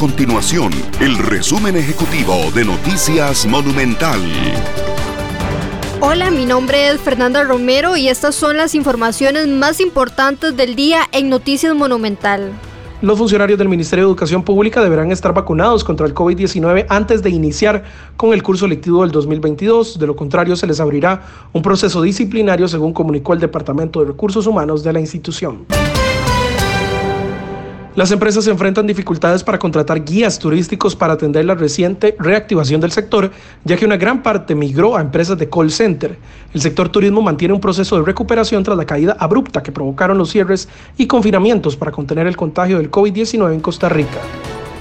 continuación el resumen ejecutivo de Noticias Monumental. Hola, mi nombre es Fernanda Romero y estas son las informaciones más importantes del día en Noticias Monumental. Los funcionarios del Ministerio de Educación Pública deberán estar vacunados contra el COVID-19 antes de iniciar con el curso lectivo del 2022. De lo contrario, se les abrirá un proceso disciplinario, según comunicó el Departamento de Recursos Humanos de la institución. Las empresas enfrentan dificultades para contratar guías turísticos para atender la reciente reactivación del sector, ya que una gran parte migró a empresas de call center. El sector turismo mantiene un proceso de recuperación tras la caída abrupta que provocaron los cierres y confinamientos para contener el contagio del COVID-19 en Costa Rica.